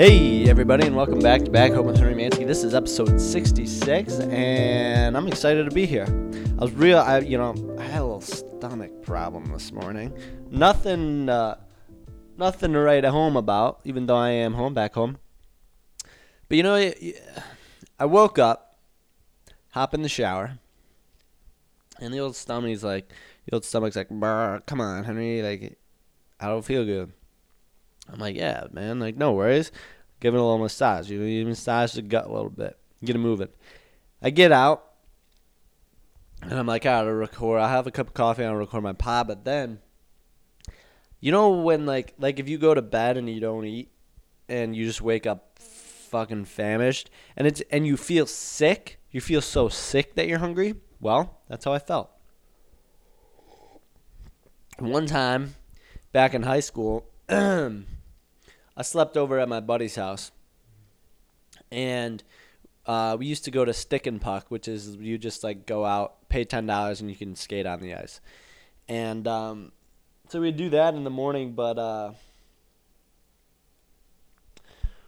Hey, everybody, and welcome back to Back Home with Henry Mansky. This is episode 66, and I'm excited to be here. I was real, I, you know, I had a little stomach problem this morning. Nothing, uh, nothing to write at home about, even though I am home, back home. But you know, I woke up, hop in the shower, and the old stomach's like, the old stomach's like, come on, Henry, like, I don't feel good. I'm like, yeah, man, like no worries. Give it a little massage. You, you massage the gut a little bit. Get it moving. I get out, and I'm like, ah, I gotta record. I have a cup of coffee. I'll record my pod. But then, you know when like like if you go to bed and you don't eat, and you just wake up fucking famished, and it's and you feel sick. You feel so sick that you're hungry. Well, that's how I felt. One time, back in high school. I slept over at my buddy's house, and uh, we used to go to Stick and Puck, which is you just like go out, pay ten dollars, and you can skate on the ice. And um, so we'd do that in the morning, but uh,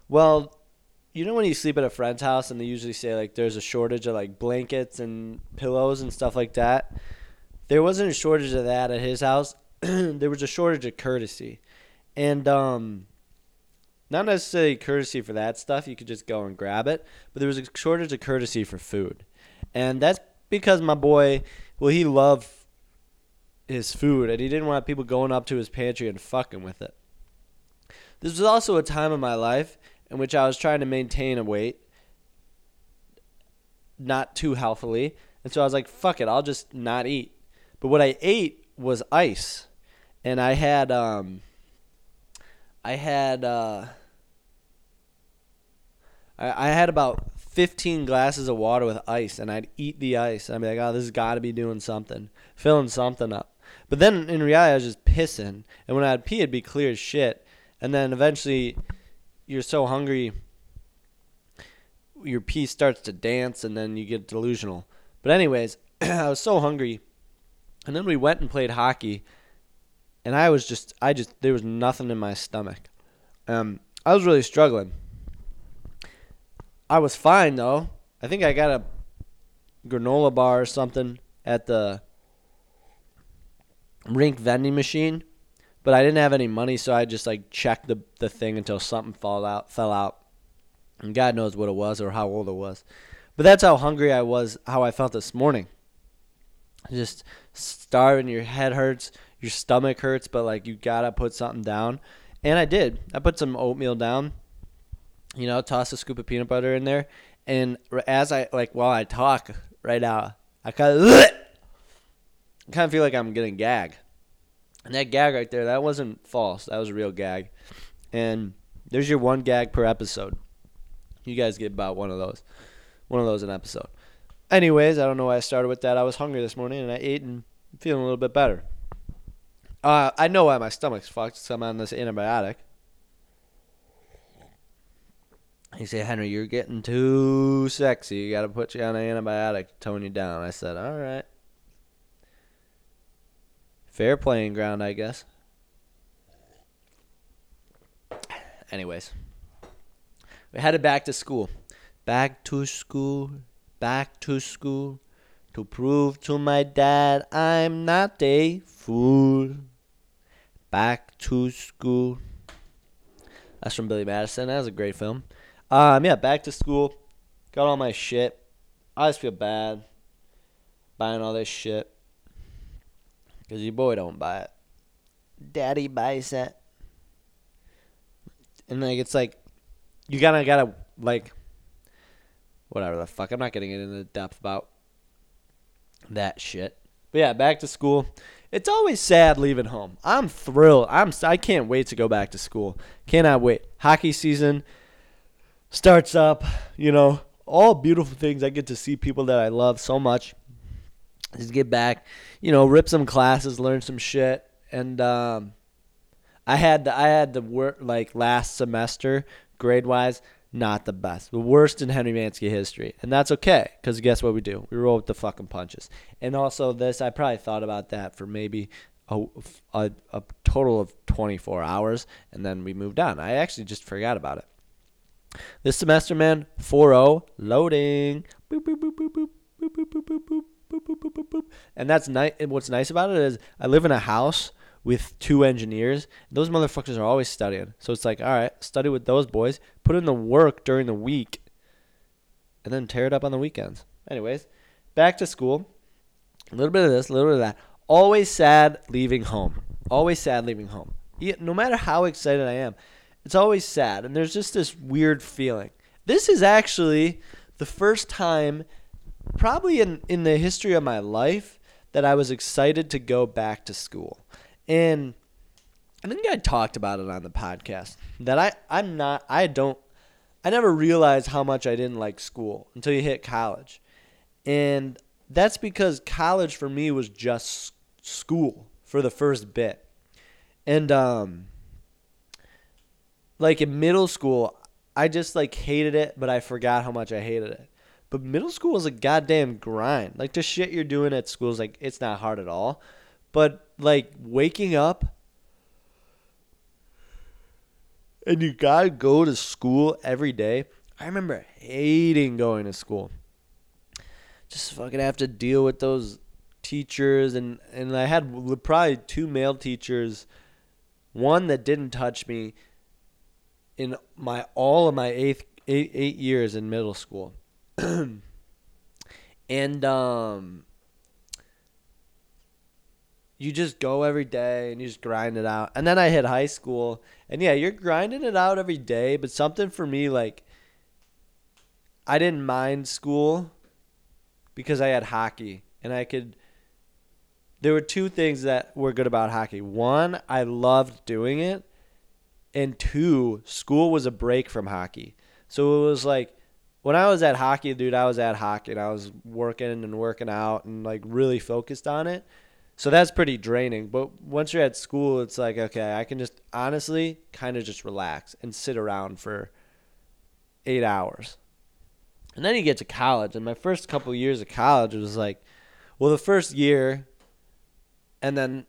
well, you know when you sleep at a friend's house and they usually say like there's a shortage of like blankets and pillows and stuff like that. There wasn't a shortage of that at his house. there was a shortage of courtesy, and um, not necessarily courtesy for that stuff. You could just go and grab it. But there was a shortage of courtesy for food. And that's because my boy, well, he loved his food and he didn't want people going up to his pantry and fucking with it. This was also a time in my life in which I was trying to maintain a weight, not too healthily. And so I was like, fuck it, I'll just not eat. But what I ate was ice. And I had, um, I had, uh, I, had about 15 glasses of water with ice, and I'd eat the ice. I'd be like, oh, this has got to be doing something, filling something up. But then in reality, I was just pissing. And when I'd pee, it'd be clear as shit. And then eventually, you're so hungry, your pee starts to dance, and then you get delusional. But, anyways, I was so hungry. And then we went and played hockey. And I was just, I just, there was nothing in my stomach. Um, I was really struggling. I was fine though. I think I got a granola bar or something at the rink vending machine, but I didn't have any money, so I just like checked the the thing until something fell out fell out, and God knows what it was or how old it was. But that's how hungry I was, how I felt this morning. Just starving, your head hurts, your stomach hurts, but like you gotta put something down, and I did. I put some oatmeal down you know, toss a scoop of peanut butter in there. And as I like while I talk right now, I kind of kind of feel like I'm getting gag. And that gag right there, that wasn't false. That was a real gag. And there's your one gag per episode. You guys get about one of those. One of those an episode. Anyways, I don't know why I started with that. I was hungry this morning and I ate and I'm feeling a little bit better. Uh, I know why my stomach's fucked. So I'm on this antibiotic. He said, Henry, you're getting too sexy. You got to put you on an antibiotic to tone you down. I said, all right. Fair playing ground, I guess. Anyways, we headed back to school. Back to school, back to school, to prove to my dad I'm not a fool. Back to school. That's from Billy Madison. That was a great film. Um, yeah, back to school. Got all my shit. I just feel bad buying all this shit. Because your boy don't buy it. Daddy buys it. And like it's like you gotta gotta like whatever the fuck. I'm not getting into depth about that shit. But yeah, back to school. It's always sad leaving home. I'm thrilled. I'm I can't wait to go back to school. Cannot wait. Hockey season starts up, you know, all beautiful things. I get to see people that I love so much. Just get back, you know, rip some classes, learn some shit, and um, I had I had the work like last semester grade wise not the best, the worst in Henry Mansky history, and that's okay because guess what we do? We roll with the fucking punches. And also this, I probably thought about that for maybe a, a, a total of 24 hours, and then we moved on. I actually just forgot about it. This semester, man, 4 loading. And that's nice. What's nice about it is I live in a house with two engineers. Those motherfuckers are always studying. So it's like, all right, study with those boys, put in the work during the week, and then tear it up on the weekends. Anyways, back to school. A little bit of this, a little bit of that. Always sad leaving home. Always sad leaving home. No matter how excited I am, it's always sad. And there's just this weird feeling. This is actually the first time, probably in, in the history of my life, that I was excited to go back to school. And I think I talked about it on the podcast that I, I'm not, I don't, I never realized how much I didn't like school until you hit college. And that's because college for me was just school for the first bit. And, um, like in middle school, I just like hated it, but I forgot how much I hated it. But middle school is a goddamn grind. Like the shit you're doing at school is like it's not hard at all. But like waking up and you gotta go to school every day. I remember hating going to school. Just fucking have to deal with those teachers and and I had probably two male teachers, one that didn't touch me in my all of my eighth eight eight years in middle school. and um you just go every day and you just grind it out. And then I hit high school, and yeah, you're grinding it out every day. But something for me, like, I didn't mind school because I had hockey, and I could. There were two things that were good about hockey. One, I loved doing it, and two, school was a break from hockey. So it was like when I was at hockey, dude, I was at hockey and I was working and working out and like really focused on it. So that's pretty draining. But once you're at school, it's like, okay, I can just honestly kind of just relax and sit around for eight hours. And then you get to college. And my first couple years of college was like, well, the first year and then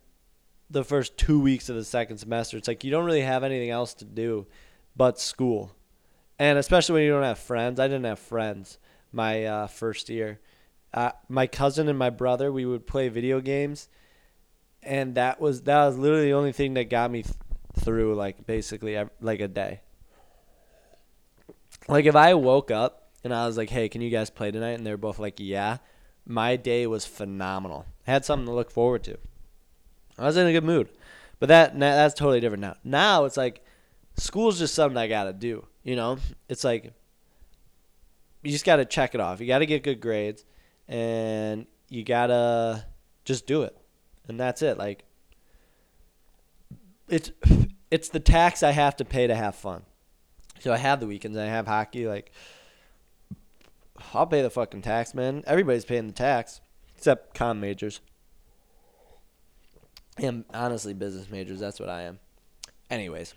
the first two weeks of the second semester, it's like you don't really have anything else to do but school. And especially when you don't have friends. I didn't have friends my uh, first year uh, my cousin and my brother, we would play video games, and that was that was literally the only thing that got me th- through like basically like a day. Like if I woke up and I was like, "Hey, can you guys play tonight?" and they're both like, "Yeah," my day was phenomenal. I had something to look forward to. I was in a good mood, but that that's totally different now. Now it's like school's just something I gotta do. You know, it's like you just gotta check it off. You gotta get good grades and you gotta just do it, and that's it. Like it's it's the tax I have to pay to have fun. So I have the weekends. I have hockey. Like I'll pay the fucking tax, man. Everybody's paying the tax except com majors. And honestly, business majors. That's what I am. Anyways,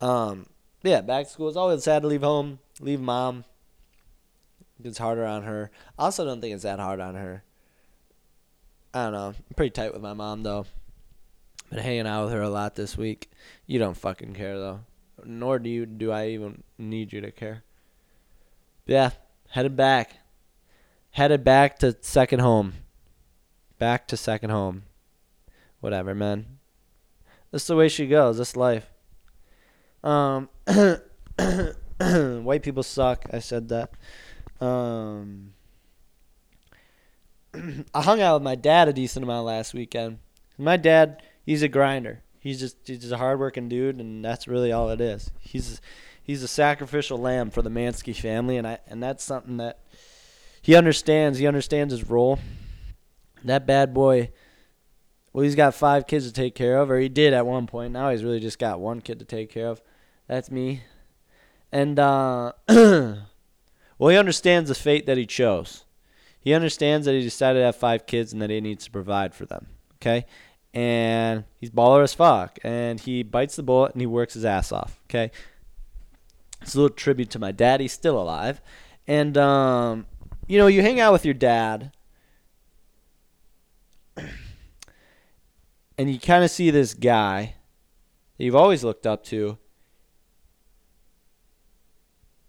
um, yeah, back to school. It's always sad to leave home, leave mom, it's harder on her. I also don't think it's that hard on her. I don't know. I'm pretty tight with my mom though. Been hanging out with her a lot this week. You don't fucking care though. Nor do you do I even need you to care. Yeah, headed back. Headed back to second home. Back to second home. Whatever, man. This is the way she goes. This life. Um white people suck. I said that. Um, I hung out with my dad a decent amount last weekend. My dad, he's a grinder. He's just he's just a hardworking dude, and that's really all it is. He's he's a sacrificial lamb for the Mansky family, and I and that's something that he understands. He understands his role. That bad boy. Well, he's got five kids to take care of, or he did at one point. Now he's really just got one kid to take care of. That's me. And uh Well, he understands the fate that he chose. He understands that he decided to have five kids and that he needs to provide for them. Okay? And he's baller as fuck. And he bites the bullet and he works his ass off. Okay? It's a little tribute to my dad. He's still alive. And, um, you know, you hang out with your dad. and you kind of see this guy that you've always looked up to,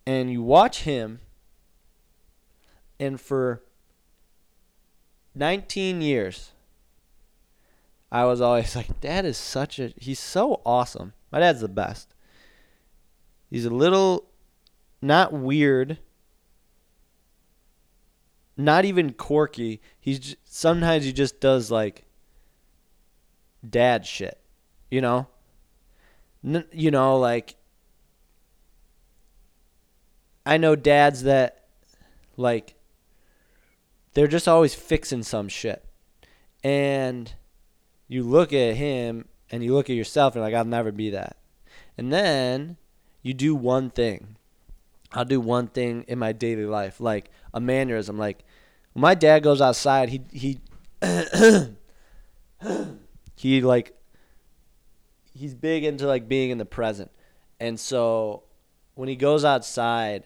and you watch him, and for 19 years, I was always like, Dad is such a, he's so awesome. My dad's the best. He's a little, not weird, not even quirky. He's just, sometimes he just does like dad shit, you know? N- you know, like, I know dads that, like, they're just always fixing some shit. And you look at him and you look at yourself and like, I'll never be that. And then you do one thing. I'll do one thing in my daily life, like a mannerism. Like when my dad goes outside, he he he like he's big into like being in the present. And so when he goes outside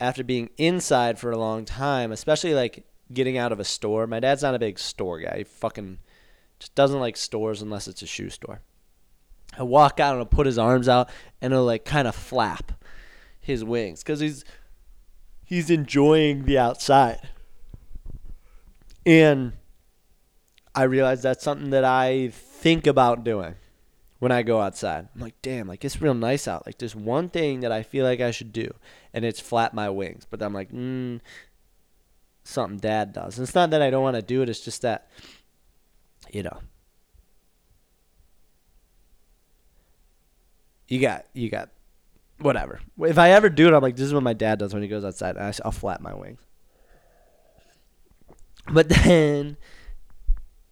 after being inside for a long time, especially like getting out of a store, my dad's not a big store guy. He fucking just doesn't like stores unless it's a shoe store. He'll walk out and he'll put his arms out and he'll like kind of flap his wings because he's he's enjoying the outside. And I realize that's something that I think about doing when I go outside. I'm like, damn, like it's real nice out. Like there's one thing that I feel like I should do, and it's flap my wings. But I'm like, mm, something dad does. And it's not that I don't want to do it, it's just that, you know. You got, you got, whatever. If I ever do it, I'm like, this is what my dad does when he goes outside. And I, I'll flap my wings. But then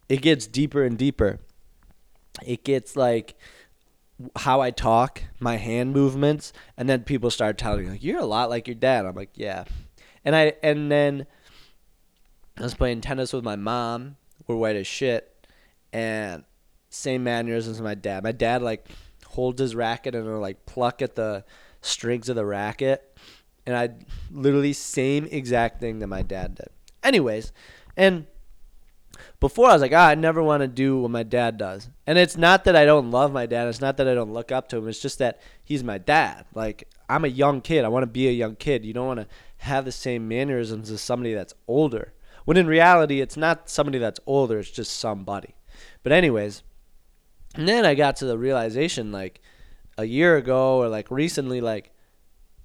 it gets deeper and deeper. It gets like how I talk, my hand movements, and then people start telling me like you're a lot like your dad. I'm like, yeah. And I and then I was playing tennis with my mom. We're white as shit, and same mannerisms as my dad. My dad like holds his racket and will like pluck at the strings of the racket, and I literally same exact thing that my dad did. Anyways, and before I was like, ah, I never want to do what my dad does. And it's not that I don't love my dad. It's not that I don't look up to him. It's just that he's my dad. Like I'm a young kid. I want to be a young kid. You don't want to have the same mannerisms as somebody that's older. When in reality, it's not somebody that's older. It's just somebody. But anyways, and then I got to the realization like a year ago or like recently, like,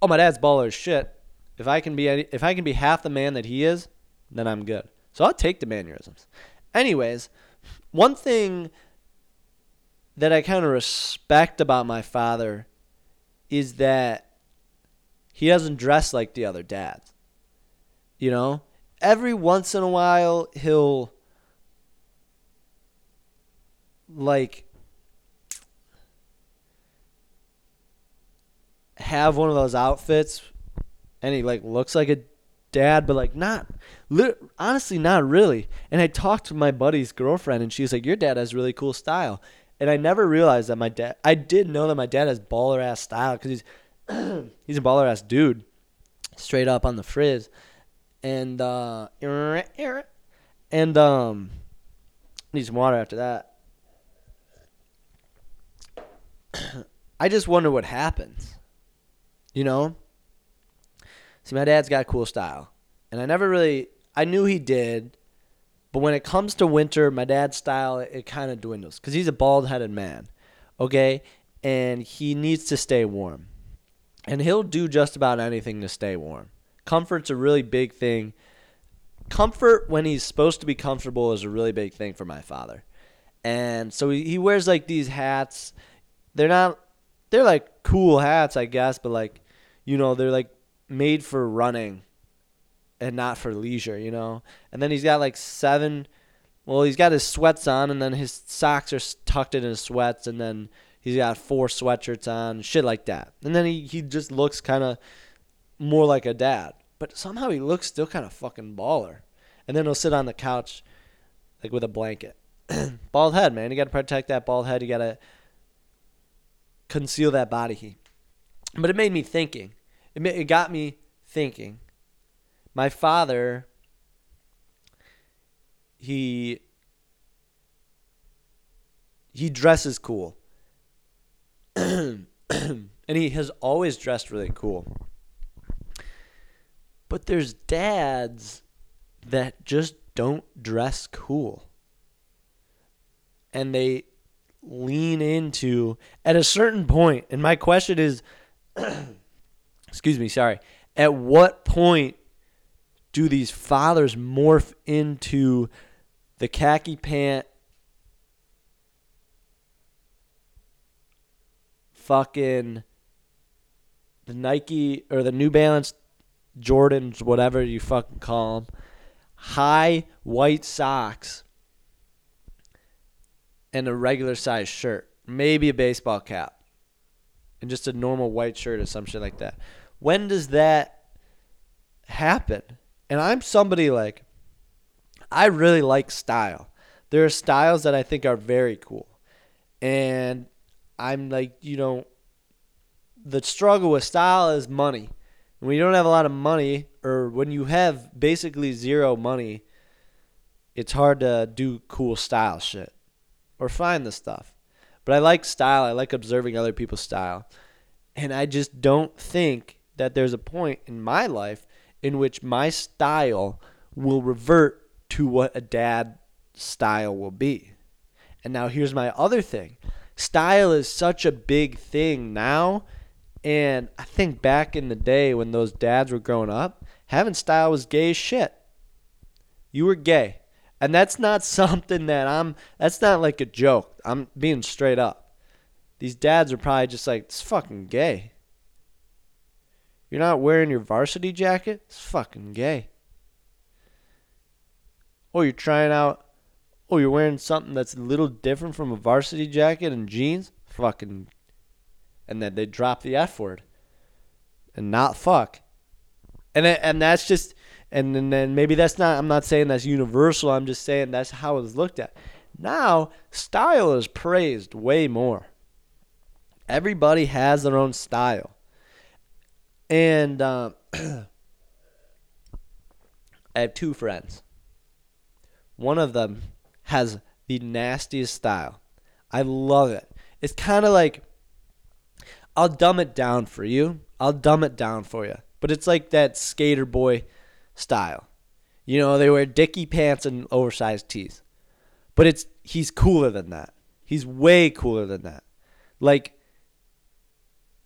oh, my dad's baller as shit. If I can be any, if I can be half the man that he is, then I'm good. So I'll take the mannerisms. Anyways, one thing that I kind of respect about my father is that he doesn't dress like the other dads. You know, every once in a while he'll like have one of those outfits and he like looks like a dad, but like not, li- honestly, not really. And I talked to my buddy's girlfriend, and she's like, "Your dad has really cool style." And I never realized that my dad. I did know that my dad has baller ass style because he's he's a baller ass dude, straight up on the frizz, and uh, and um, need some water after that. I just wonder what happens. You know, See, my dad's got cool style, and I never really I knew he did, but when it comes to winter, my dad's style it, kind of dwindles because he's a bald headed man, okay, and he needs to stay warm, and he'll do just about anything to stay warm. Comfort's a really big thing. Comfort when he's supposed to be comfortable is a really big thing for my father. And so he, he wears like these hats. They're not they're like cool hats, I guess, but like you know, they're like made for running and not for leisure, you know. And then he's got like seven. Well, he's got his sweats on, and then his socks are tucked in his sweats, and then he's got four sweatshirts on, shit like that. And then he he just looks kind of more like a dad, but somehow he looks still kind of fucking baller. And then he'll sit on the couch like with a blanket. bald head, man. You got to protect that bald head. You got to conceal that body heat. But it made me thinking it, it got me thinking. My father, he he dresses cool. and he has always dressed really cool. But there's dads that just don't dress cool. And they lean into at a certain point, and my question is excuse me, sorry. At what point do these fathers morph into the khaki pant fucking the Nike or the New Balance Jordans, whatever you fucking call them, high white socks, and a regular size shirt, maybe a baseball cap, and just a normal white shirt or some shit like that. When does that happen? And I'm somebody like, I really like style. There are styles that I think are very cool. And I'm like, you know, the struggle with style is money. When you don't have a lot of money, or when you have basically zero money, it's hard to do cool style shit or find the stuff. But I like style. I like observing other people's style. And I just don't think that there's a point in my life in which my style will revert to what a dad style will be. And now here's my other thing. Style is such a big thing now. And I think back in the day when those dads were growing up, having style was gay as shit. You were gay. And that's not something that I'm, that's not like a joke. I'm being straight up. These dads are probably just like, it's fucking gay. You're not wearing your varsity jacket? It's fucking gay. Oh, you're trying out. Oh, you're wearing something that's a little different from a varsity jacket and jeans? Fucking. And then they drop the F word. And not fuck. And and that's just. And then, then maybe that's not. I'm not saying that's universal. I'm just saying that's how it's looked at. Now, style is praised way more. Everybody has their own style. And uh, I have two friends. One of them has the nastiest style. I love it. It's kind of like I'll dumb it down for you. I'll dumb it down for you. But it's like that skater boy style. You know, they wear dicky pants and oversized tees. But it's he's cooler than that. He's way cooler than that. Like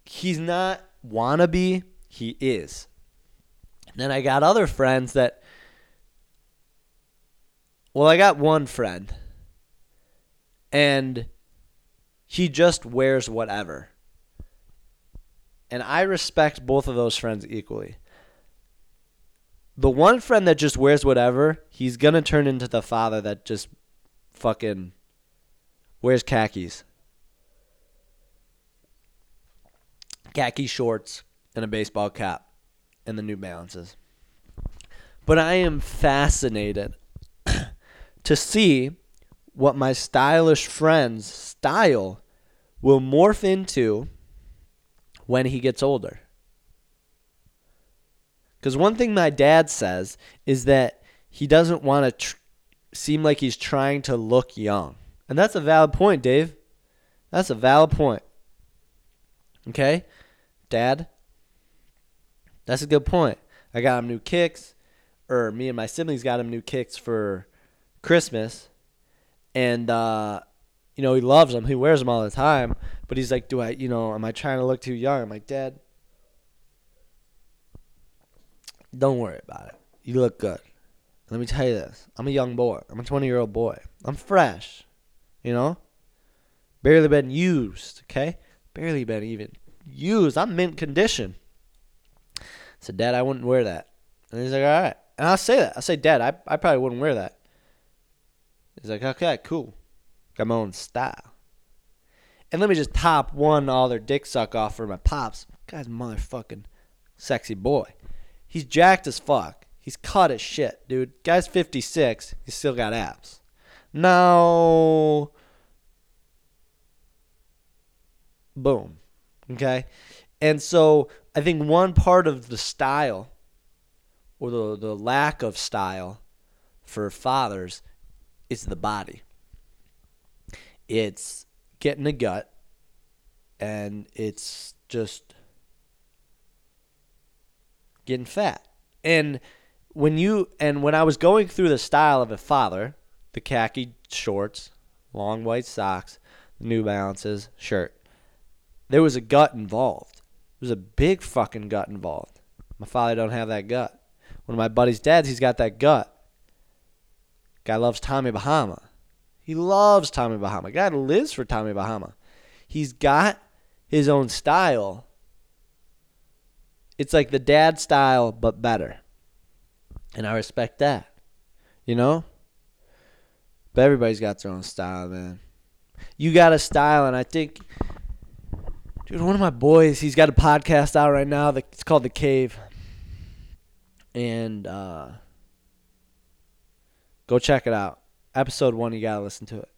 he's not wannabe he is. And then I got other friends that well, I got one friend and he just wears whatever. And I respect both of those friends equally. The one friend that just wears whatever, he's going to turn into the father that just fucking wears khakis. Khaki shorts, and a baseball cap and the New Balances. But I am fascinated to see what my stylish friend's style will morph into when he gets older. Because one thing my dad says is that he doesn't want to tr- seem like he's trying to look young. And that's a valid point, Dave. That's a valid point. Okay? Dad, that's a good point. I got him new kicks, or me and my siblings got him new kicks for Christmas, and uh, you know he loves them. He wears them all the time. But he's like, "Do I, you know, am I trying to look too young?" I'm like, "Dad, don't worry about it. You look good. Let me tell you this. I'm a young boy. I'm a 20 year old boy. I'm fresh. You know, barely been used. Okay, barely been even used. I'm mint condition." Said, Dad, I wouldn't wear that. And he's like, all right. And I'll say that. I'll say, Dad, I, I probably wouldn't wear that. He's like, okay, cool. Got my own style. And let me just top one all their dick suck off for my pops. Guy's motherfucking sexy boy. He's jacked as fuck. He's cut as shit, dude. Guy's 56. He's still got abs. Now, boom. Okay? And so I think one part of the style or the, the lack of style for fathers is the body. it's getting a gut and it's just getting fat. And when you and when I was going through the style of a father, the khaki shorts, long white socks, New Balances, shirt, there was a gut involved. There was a big fucking gut involved. My father don't have that gut. One of my buddy's dads, he's got that gut. Guy loves Tommy Bahama. He loves Tommy Bahama. Guy lives for Tommy Bahama. He's got his own style. It's like the dad style, but better. And I respect that. You know? But everybody's got their own style, man. You got a style, and I think, dude, one of my boys, he's got a podcast out right now. It's called The Cave. And uh, go check it out. Episode one, you got to listen to it.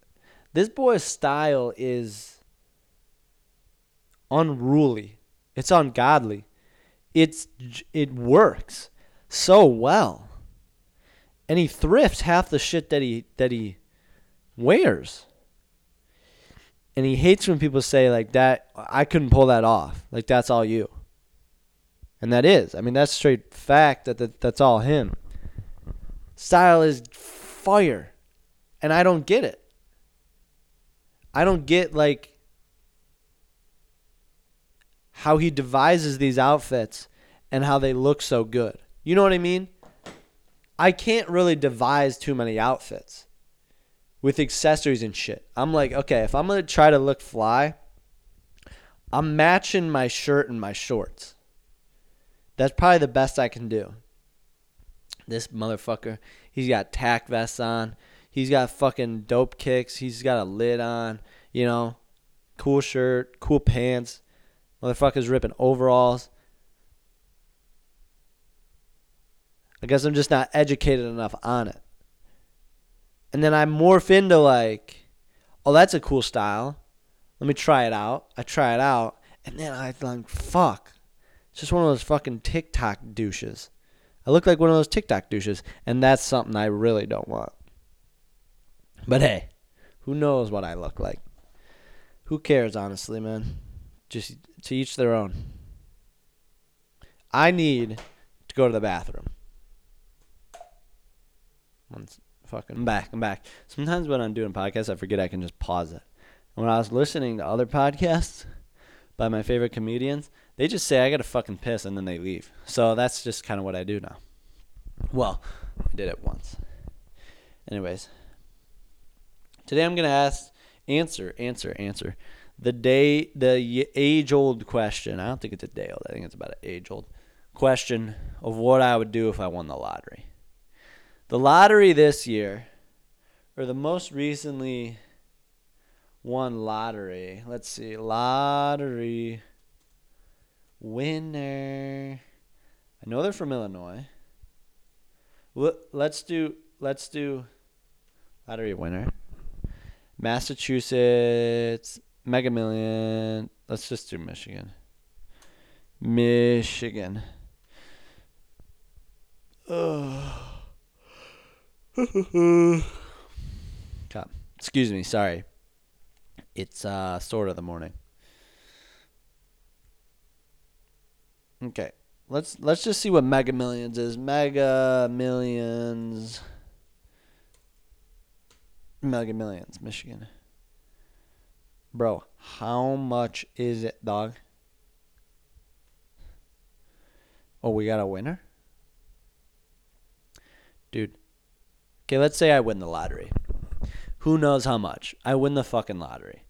This boy's style is unruly. It's ungodly. It's it works so well. And he thrifts half the shit that he that he wears. And he hates when people say like that I couldn't pull that off. Like that's all you. And that is. I mean that's straight fact that, that that's all him. Style is fire. And I don't get it. I don't get like how he devises these outfits and how they look so good. You know what I mean? I can't really devise too many outfits with accessories and shit. I'm like, okay, if I'm to try to look fly, I'm matching my shirt and my shorts. That's probably the best I can do. This motherfucker, he's got tack vests on. He's got fucking dope kicks. He's got a lid on, you know. Cool shirt, cool pants. Motherfucker's ripping overalls. I guess I'm just not educated enough on it. And then I morph into like, oh, that's a cool style. Let me try it out. I try it out. And then I like, fuck. It's just one of those fucking TikTok douches. I look like one of those TikTok douches. And that's something I really don't want. But hey, who knows what I look like? Who cares, honestly, man? Just to each their own. I need to go to the bathroom. Fucking I'm back, I'm back. Sometimes when I'm doing podcasts, I forget I can just pause it. And when I was listening to other podcasts by my favorite comedians, they just say I gotta fucking piss and then they leave. So that's just kind of what I do now. Well, I did it once. Anyways, today I'm gonna ask, answer, answer, answer the day the age old question. I don't think it's a day old. I think it's about an age old question of what I would do if I won the lottery. The lottery this year, or the most recently won lottery. Let's see, lottery winner. I know they're from Illinois. Let's do let's do lottery winner. Massachusetts Mega Million. Let's just do Michigan. Michigan. Ugh. Excuse me, sorry. It's uh sort of the morning. Okay. Let's let's just see what Mega Millions is. Mega Millions Mega Millions, Michigan. Bro, how much is it, dog? Oh, we got a winner? Dude. Okay, let's say I win the lottery. Who knows how much? I win the fucking lottery.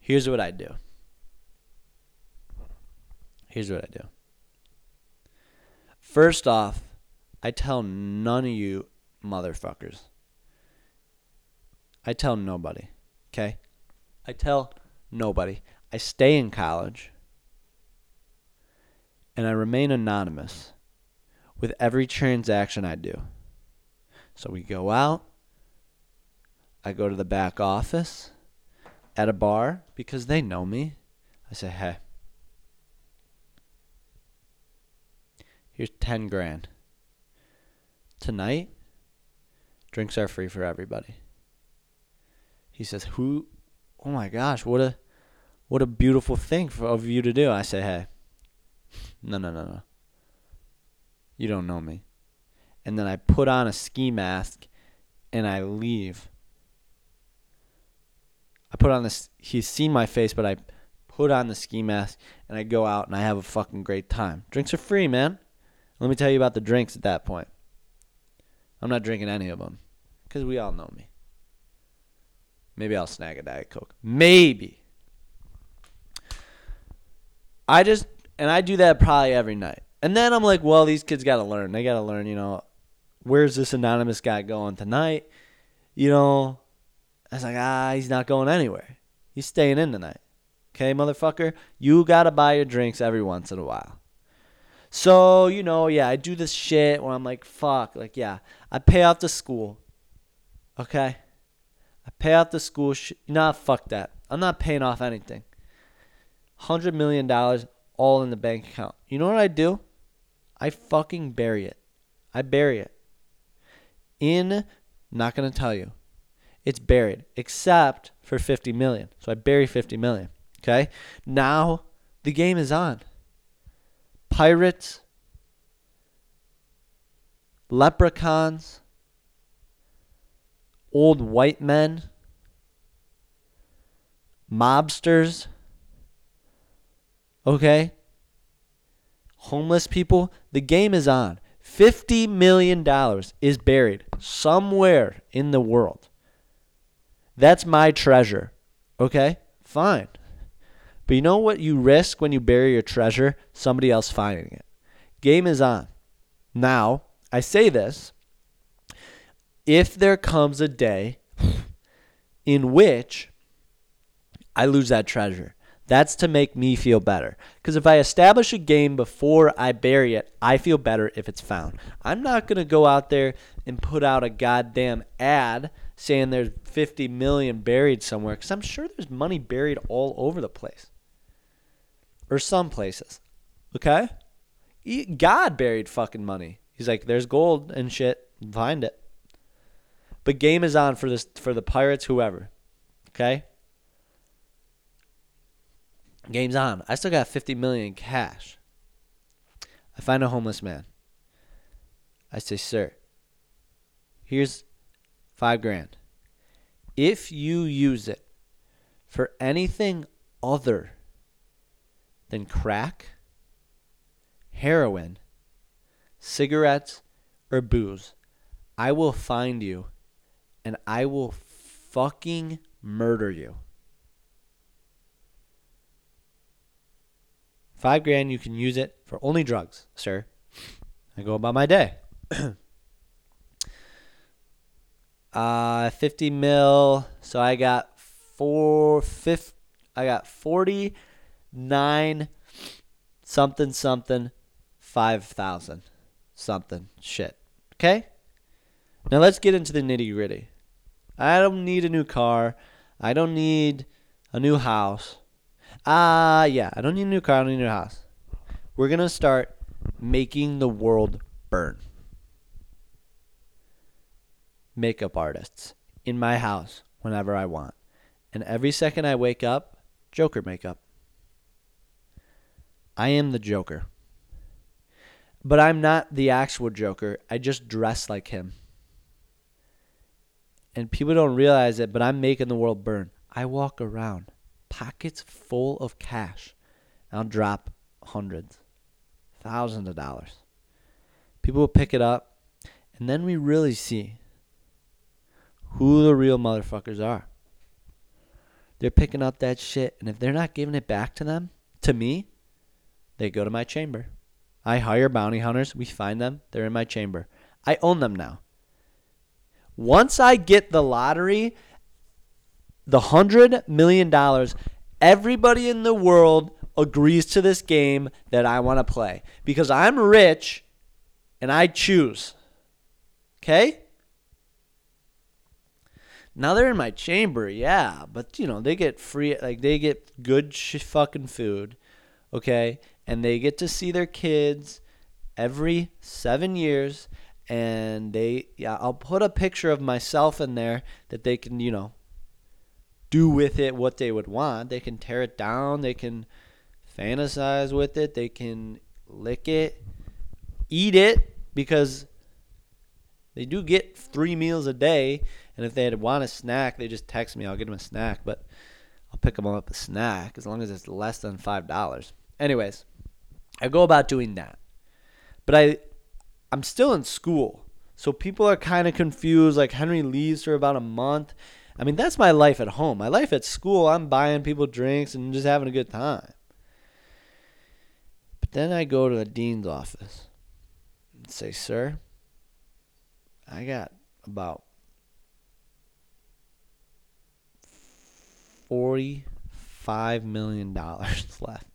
Here's what I do. Here's what I do. First off, I tell none of you motherfuckers. I tell nobody. Okay? I tell nobody. I stay in college and I remain anonymous with every transaction I do. So we go out. I go to the back office at a bar because they know me. I say, hey, here's 10 grand. Tonight, drinks are free for everybody. He says, "Who? Oh my gosh, what a what a beautiful thing for, of you to do." I say, "Hey, no, no, no, no. You don't know me." And then I put on a ski mask and I leave. I put on this. He's seen my face, but I put on the ski mask and I go out and I have a fucking great time. Drinks are free, man. Let me tell you about the drinks at that point. I'm not drinking any of them because we all know me. Maybe I'll snag a Diet Coke. Maybe. I just, and I do that probably every night. And then I'm like, well, these kids got to learn. They got to learn, you know, where's this anonymous guy going tonight? You know, I was like, ah, he's not going anywhere. He's staying in tonight. Okay, motherfucker? You got to buy your drinks every once in a while. So, you know, yeah, I do this shit where I'm like, fuck, like, yeah, I pay off the school. Okay? I pay off the school. Sh- nah, fuck that. I'm not paying off anything. $100 million all in the bank account. You know what I do? I fucking bury it. I bury it. In, not going to tell you. It's buried, except for 50 million. So I bury 50 million. Okay? Now the game is on. Pirates, leprechauns, old white men, mobsters, okay? Homeless people, the game is on. $50 million is buried somewhere in the world. That's my treasure, okay? Fine. But you know what you risk when you bury your treasure? Somebody else finding it. Game is on. Now, I say this if there comes a day in which I lose that treasure, that's to make me feel better. Because if I establish a game before I bury it, I feel better if it's found. I'm not going to go out there and put out a goddamn ad saying there's 50 million buried somewhere because I'm sure there's money buried all over the place or some places. Okay? God buried fucking money. He's like, there's gold and shit. Find it. But game is on for this for the Pirates, whoever. Okay? Game's on. I still got 50 million cash. I find a homeless man. I say, sir, here's five grand. If you use it for anything other than crack, heroin, cigarettes, or booze, I will find you and I will fucking murder you. Five grand, you can use it for only drugs, sir. I go about my day. uh, 50 mil. So I got four, fifth, I got 49 something, something, 5,000 something shit. Okay? Now let's get into the nitty gritty. I don't need a new car. I don't need a new house. Ah, yeah, I don't need a new car. I don't need a new house. We're going to start making the world burn. Makeup artists in my house whenever I want. And every second I wake up, Joker makeup. I am the Joker. But I'm not the actual Joker. I just dress like him and people don't realize it, but I'm making the world burn. I walk around pockets full of cash. I'll drop hundreds, thousands of dollars. People will pick it up, and then we really see who the real motherfuckers are. They're picking up that shit, and if they're not giving it back to them, to me, they go to my chamber. I hire bounty hunters. We find them. They're in my chamber. I own them now. Once I get the lottery, the $100 million, everybody in the world agrees to this game that I want to play because I'm rich and I choose. Okay? Now they're in my chamber, yeah, but you know, they get free like they get good sh- fucking food, okay? And they get to see their kids every 7 years and they yeah i'll put a picture of myself in there that they can you know do with it what they would want. They can tear it down. They can fantasize with it. They can lick it, eat it because they do get three meals a day. And if they want a snack, they just text me. I'll get them a snack, but I'll pick them up a snack as long as it's less than five dollars. Anyways, I go about doing that, but I I'm still in school, so people are kind of confused. Like Henry leaves for about a month. I mean, that's my life at home. My life at school, I'm buying people drinks and just having a good time. But then I go to the dean's office and say, Sir, I got about $45 million left.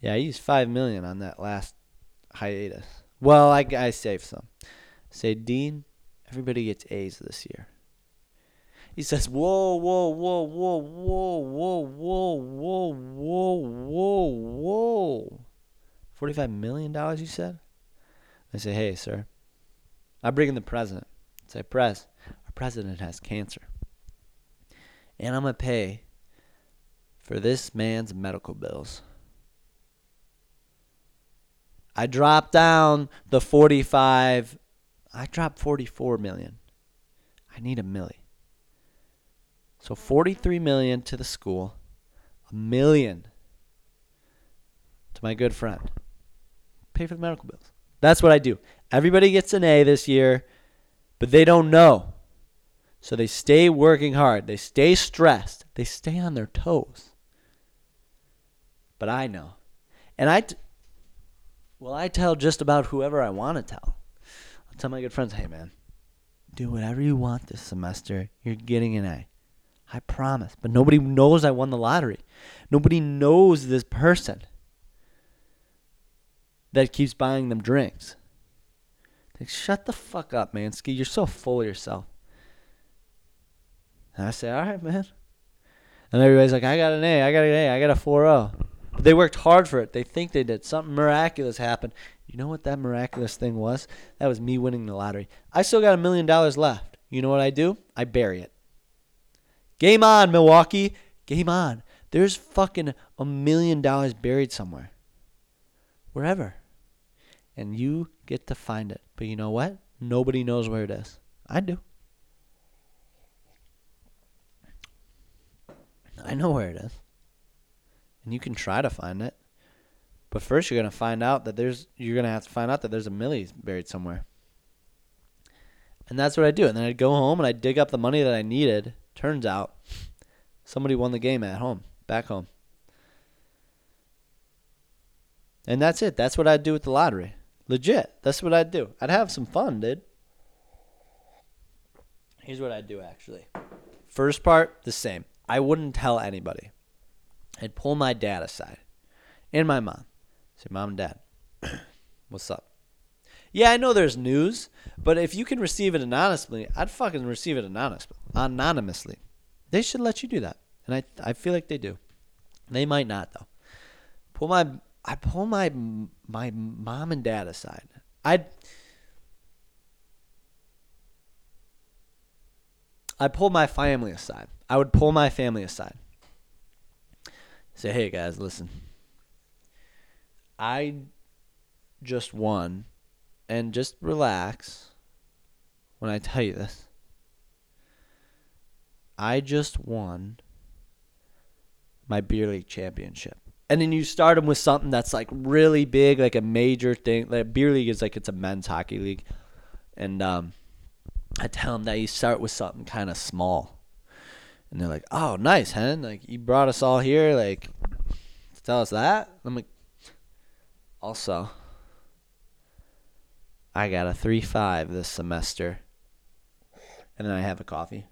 Yeah, I used 5 million on that last hiatus. Well, I, I saved some. Say, Dean, everybody gets A's this year. He says, Whoa, whoa, whoa, whoa, whoa, whoa, whoa, whoa, whoa, whoa, whoa. $45 million, you said? I say, Hey, sir. I bring in the president. I say, Press, our president has cancer. And I'm going to pay for this man's medical bills. I dropped down the 45. I dropped 44 million. I need a milli. So 43 million to the school, a million to my good friend. Pay for the medical bills. That's what I do. Everybody gets an A this year, but they don't know. So they stay working hard. They stay stressed. They stay on their toes. But I know. And I t- well, I tell just about whoever I want to tell. I'll tell my good friends, "Hey man, do whatever you want this semester. You're getting an A." I promise. But nobody knows I won the lottery. Nobody knows this person that keeps buying them drinks. Like, shut the fuck up, Mansky. You're so full of yourself. And I say, all right, man. And everybody's like, I got an A, I got an A, I got a 4 0. But they worked hard for it. They think they did. Something miraculous happened. You know what that miraculous thing was? That was me winning the lottery. I still got a million dollars left. You know what I do? I bury it. Game on, Milwaukee. Game on. There's fucking a million dollars buried somewhere. Wherever. And you get to find it. But you know what? Nobody knows where it is. I do. I know where it is. And you can try to find it. But first you're gonna find out that there's you're gonna have to find out that there's a millie buried somewhere. And that's what I do. And then I'd go home and I'd dig up the money that I needed Turns out somebody won the game at home, back home. And that's it. That's what I'd do with the lottery. Legit. That's what I'd do. I'd have some fun, dude. Here's what I'd do actually. First part, the same. I wouldn't tell anybody. I'd pull my dad aside and my mom. Say, Mom and Dad, what's up? Yeah, I know there's news, but if you can receive it anonymously, I'd fucking receive it anonymously. Anonymously, they should let you do that, and I I feel like they do. They might not though. Pull my I pull my my mom and dad aside. I'd I pull my family aside. I would pull my family aside. Say, hey guys, listen. I just won and just relax when I tell you this. I just won my beer league championship. And then you start them with something that's like really big, like a major thing. Like beer league is like it's a men's hockey league, and um, I tell them that you start with something kind of small, and they're like, "Oh, nice, Hen! Like you brought us all here, like to tell us that." I'm like, also, I got a 3 5 this semester. And then I have a coffee.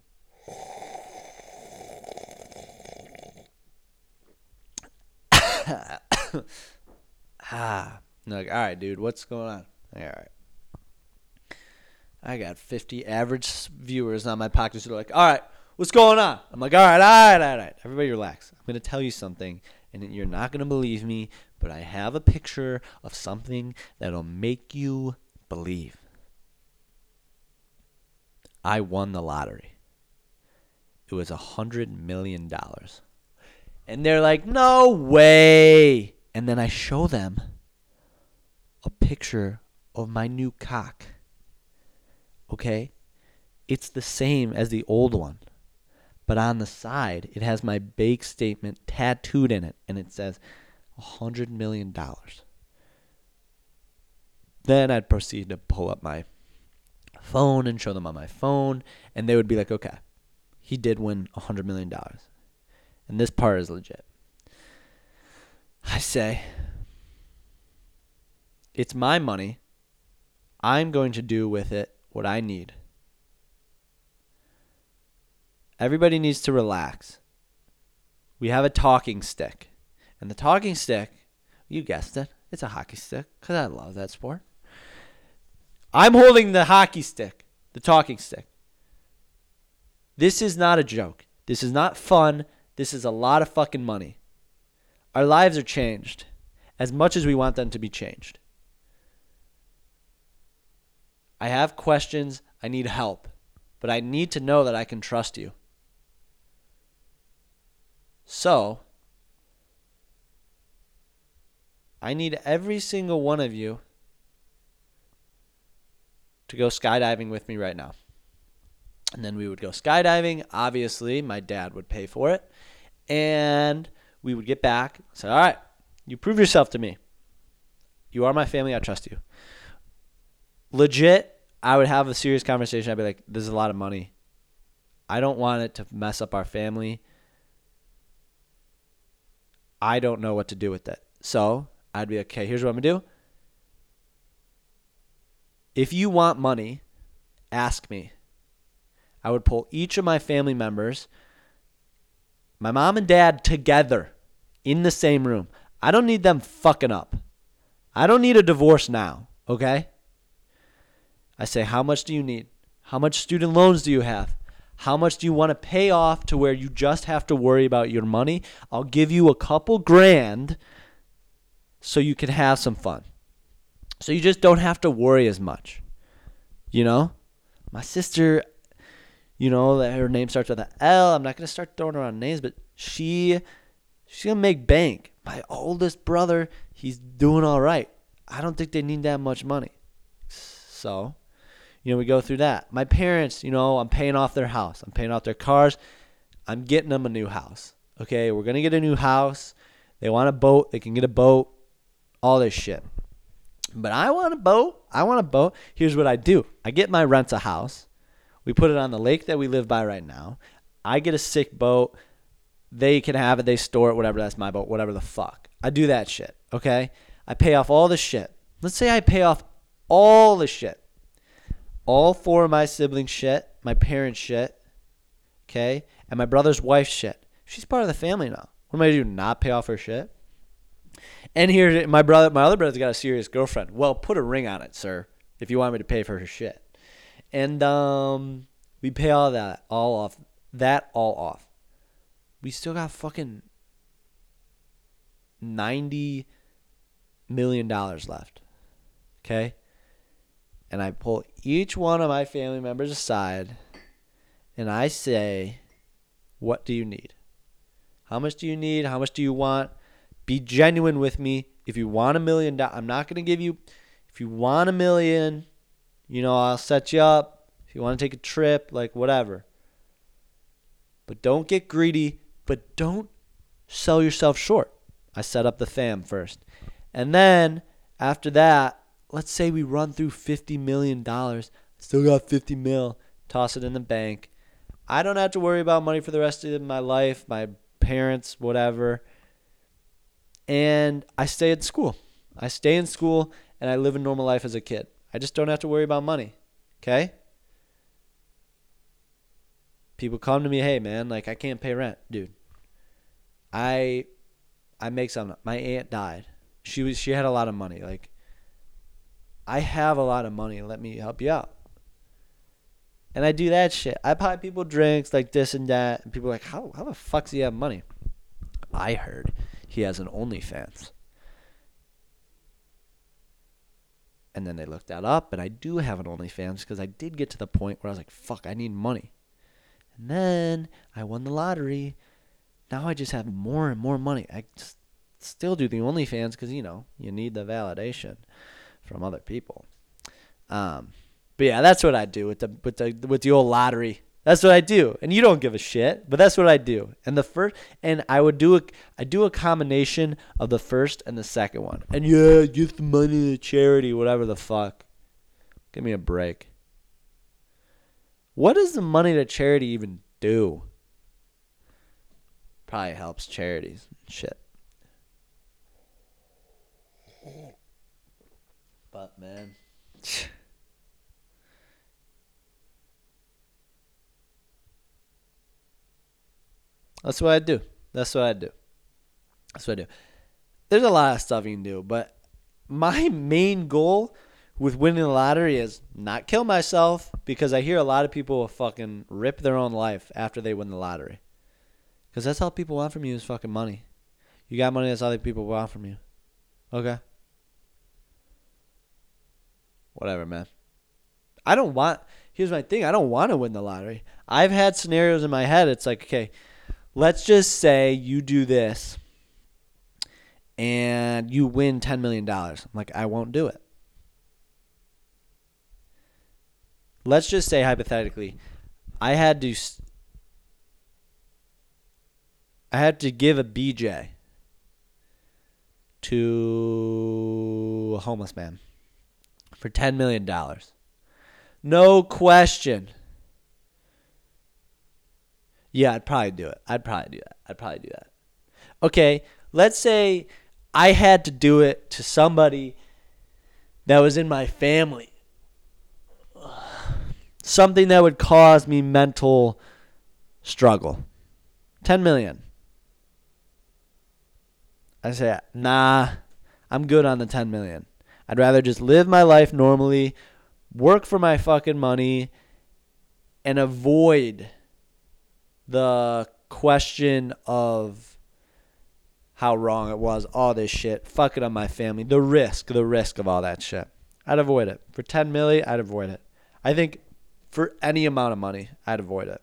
ah. like, all right, dude, what's going on? All right. I got 50 average viewers on my podcast. They're like, all right, what's going on? I'm like, all right, all right, all right. Everybody relax. I'm going to tell you something, and you're not going to believe me, but I have a picture of something that'll make you believe. I won the lottery. it was a hundred million dollars. And they're like, no way. And then I show them a picture of my new cock. Okay? It's the same as the old one. But on the side, it has my bank statement tattooed in it, and it says a $100 million. Then I'd proceed to pull up my phone and show them on my phone, and they would be like, okay, he did win a $100 million. And this part is legit. I say, it's my money. I'm going to do with it what I need. Everybody needs to relax. We have a talking stick. And the talking stick, you guessed it, it's a hockey stick because I love that sport. I'm holding the hockey stick, the talking stick. This is not a joke. This is not fun. This is a lot of fucking money. Our lives are changed as much as we want them to be changed. I have questions. I need help. But I need to know that I can trust you. So, I need every single one of you to go skydiving with me right now. And then we would go skydiving. Obviously, my dad would pay for it. And we would get back, say, All right, you prove yourself to me. You are my family. I trust you. Legit, I would have a serious conversation. I'd be like, This is a lot of money. I don't want it to mess up our family. I don't know what to do with it. So I'd be okay, here's what I'm going to do. If you want money, ask me. I would pull each of my family members, my mom and dad together in the same room. I don't need them fucking up. I don't need a divorce now, okay? I say, how much do you need? How much student loans do you have? How much do you want to pay off to where you just have to worry about your money? I'll give you a couple grand so you can have some fun. So you just don't have to worry as much. You know? My sister, you know, her name starts with an L. I'm not going to start throwing around names, but she she's going to make bank. My oldest brother, he's doing all right. I don't think they need that much money. So, you know, we go through that. My parents, you know, I'm paying off their house. I'm paying off their cars. I'm getting them a new house. Okay, we're gonna get a new house. They want a boat. They can get a boat. All this shit. But I want a boat. I want a boat. Here's what I do. I get my rent a house. We put it on the lake that we live by right now. I get a sick boat. They can have it. They store it. Whatever. That's my boat. Whatever the fuck. I do that shit. Okay. I pay off all the shit. Let's say I pay off all the shit all four of my siblings' shit, my parents' shit, okay, and my brother's wife's shit. She's part of the family now. What am I gonna do? Not pay off her shit? And here, my brother, my other brother's got a serious girlfriend. Well, put a ring on it, sir, if you want me to pay for her shit. And um, we pay all that all off. That all off. We still got fucking ninety million dollars left. Okay and I pull each one of my family members aside and I say, What do you need? How much do you need? How much do you want? Be genuine with me. If you want a million dollars, I'm not going to give you, if you want a million, you know, I'll set you up. If you want to take a trip, like whatever. But don't get greedy, but don't sell yourself short. I set up the fam first. And then after that, let's say we run through $50 million. Still got 50 mil. Toss it in the bank. I don't have to worry about money for the rest of my life, my parents, whatever. And I stay at school. I stay in school and I live a normal life as a kid. I just don't have to worry about money. Okay? People come to me, "Hey man, like I can't pay rent, dude. I I make some my aunt died. She was she had a lot of money. Like I have a lot of money. Let me help you out. And I do that shit. I buy people drinks like this and that. And people are like, how, how the fuck do you have money? I heard he has an OnlyFans. And then they looked that up, and I do have an OnlyFans because I did get to the point where I was like, fuck, I need money. And then I won the lottery. Now I just have more and more money. I still do the OnlyFans because you know you need the validation from other people. Um, but yeah, that's what I do with the with the with the old lottery. That's what I do, and you don't give a shit, but that's what I do. And the first, and I would do a, I do a combination of the first and the second one. And yeah, give the money to charity, whatever the fuck. Give me a break. What does the money to charity even do? Probably helps charities. Shit. But man. That's what I do. That's what I do. That's what I do. There's a lot of stuff you can do, but my main goal with winning the lottery is not kill myself because I hear a lot of people will fucking rip their own life after they win the lottery. Because that's all people want from you is fucking money. You got money, that's all people want from you. Okay. Whatever, man. I don't want. Here's my thing. I don't want to win the lottery. I've had scenarios in my head. It's like, okay, let's just say you do this and you win $10 million. I'm like, I won't do it. Let's just say, hypothetically, I had to. I had to give a BJ to a homeless man for $10 million. No question. Yeah, I'd probably do it. I'd probably do that. I'd probably do that. Okay, let's say I had to do it to somebody that was in my family. Something that would cause me mental struggle. 10 million. I say, nah, I'm good on the 10 million. I'd rather just live my life normally, work for my fucking money, and avoid the question of how wrong it was, all this shit, fuck it on my family, the risk, the risk of all that shit. I'd avoid it. For 10 milli, I'd avoid it. I think for any amount of money, I'd avoid it.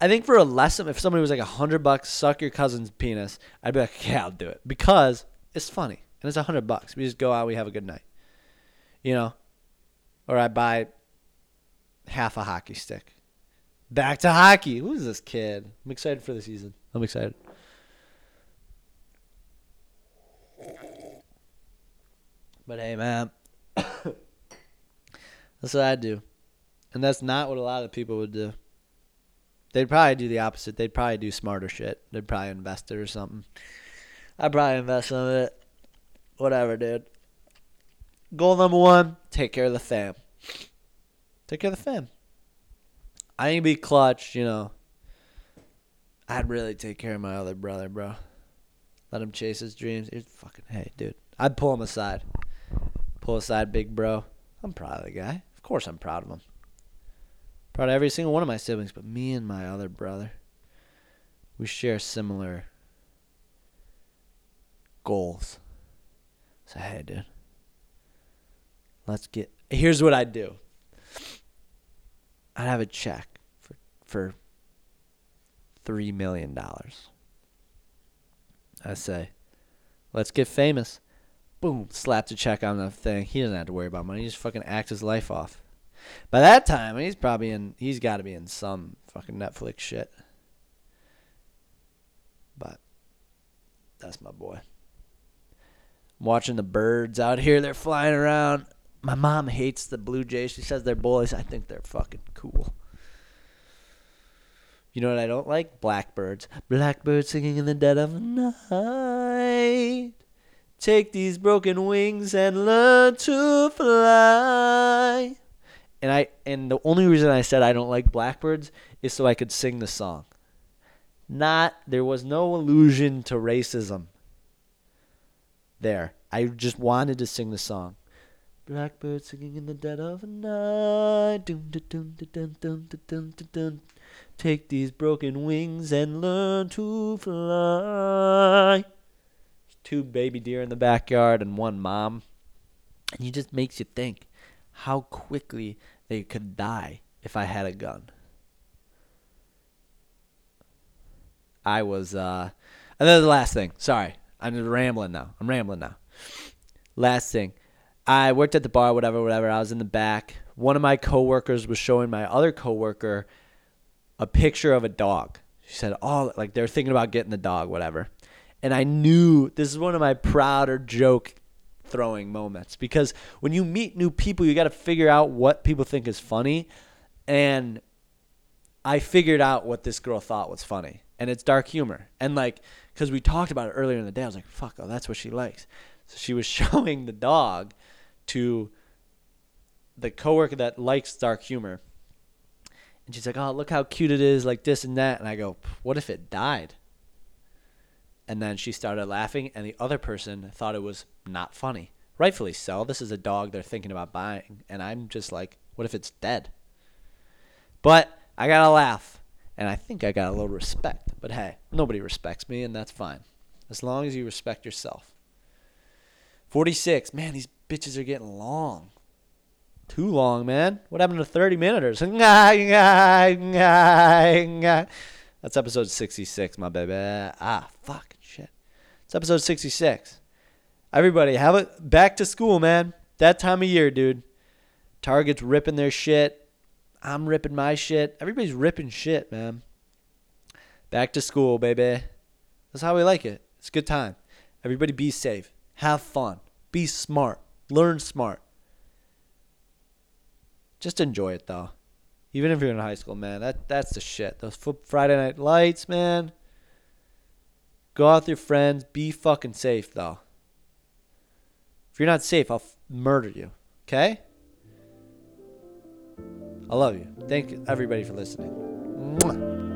I think for a lesson, if somebody was like a hundred bucks, suck your cousin's penis, I'd be like, yeah, I'll do it because it's funny and it's a hundred bucks. We just go out, we have a good night, you know, or I buy half a hockey stick. Back to hockey. Who's this kid? I'm excited for the season. I'm excited. But hey, man, that's what I do, and that's not what a lot of people would do. They'd probably do the opposite. They'd probably do smarter shit. They'd probably invest it or something. I'd probably invest some of it. Whatever, dude. Goal number one: take care of the fam. Take care of the fam. I ain't be clutch, you know. I'd really take care of my other brother, bro. Let him chase his dreams. He's fucking hey, dude. I'd pull him aside. Pull aside, big bro. I'm proud of the guy. Of course, I'm proud of him. Proud of every single one of my siblings, but me and my other brother, we share similar goals. So hey, dude. Let's get. Here's what I'd do. I'd have a check for for three million dollars. I say, let's get famous. Boom, slap the check on the thing. He doesn't have to worry about money. He just fucking act his life off. By that time, he's probably in. He's got to be in some fucking Netflix shit. But that's my boy. I'm watching the birds out here. They're flying around. My mom hates the Blue Jays. She says they're boys. I think they're fucking cool. You know what I don't like? Blackbirds. Blackbirds singing in the dead of night. Take these broken wings and learn to fly. And I and the only reason I said I don't like blackbirds is so I could sing the song. Not there was no allusion to racism. There. I just wanted to sing the song. Blackbird singing in the dead of night. Doom, da, doom, da, dun, dun, dun, dun. Take these broken wings and learn to fly. Two baby deer in the backyard and one mom. And it just makes you think how quickly they could die if I had a gun. I was, uh, and then the last thing. Sorry, I'm just rambling now. I'm rambling now. Last thing I worked at the bar, whatever, whatever. I was in the back. One of my coworkers was showing my other coworker a picture of a dog. She said, "Oh, like they're thinking about getting the dog, whatever." And I knew this is one of my prouder joke throwing moments because when you meet new people, you got to figure out what people think is funny. And I figured out what this girl thought was funny, and it's dark humor. And like, because we talked about it earlier in the day, I was like, "Fuck, oh, that's what she likes." So she was showing the dog to the coworker that likes dark humor. And she's like, "Oh, look how cute it is, like this and that." And I go, "What if it died?" And then she started laughing, and the other person thought it was not funny. Rightfully so. This is a dog they're thinking about buying, and I'm just like, "What if it's dead?" But I got a laugh, and I think I got a little respect. But hey, nobody respects me, and that's fine, as long as you respect yourself. 46. Man, these bitches are getting long. Too long, man. What happened to 30 minuters? That's episode 66, my baby. Ah, fuck, shit. It's episode 66. Everybody, have it back to school, man. That time of year, dude. Target's ripping their shit. I'm ripping my shit. Everybody's ripping shit, man. Back to school, baby. That's how we like it. It's a good time. Everybody be safe. Have fun. Be smart. Learn smart. Just enjoy it though. Even if you're in high school, man, that that's the shit. Those Friday night lights, man. Go out with your friends. Be fucking safe though. If you're not safe, I'll f- murder you. Okay? I love you. Thank everybody for listening. Mwah.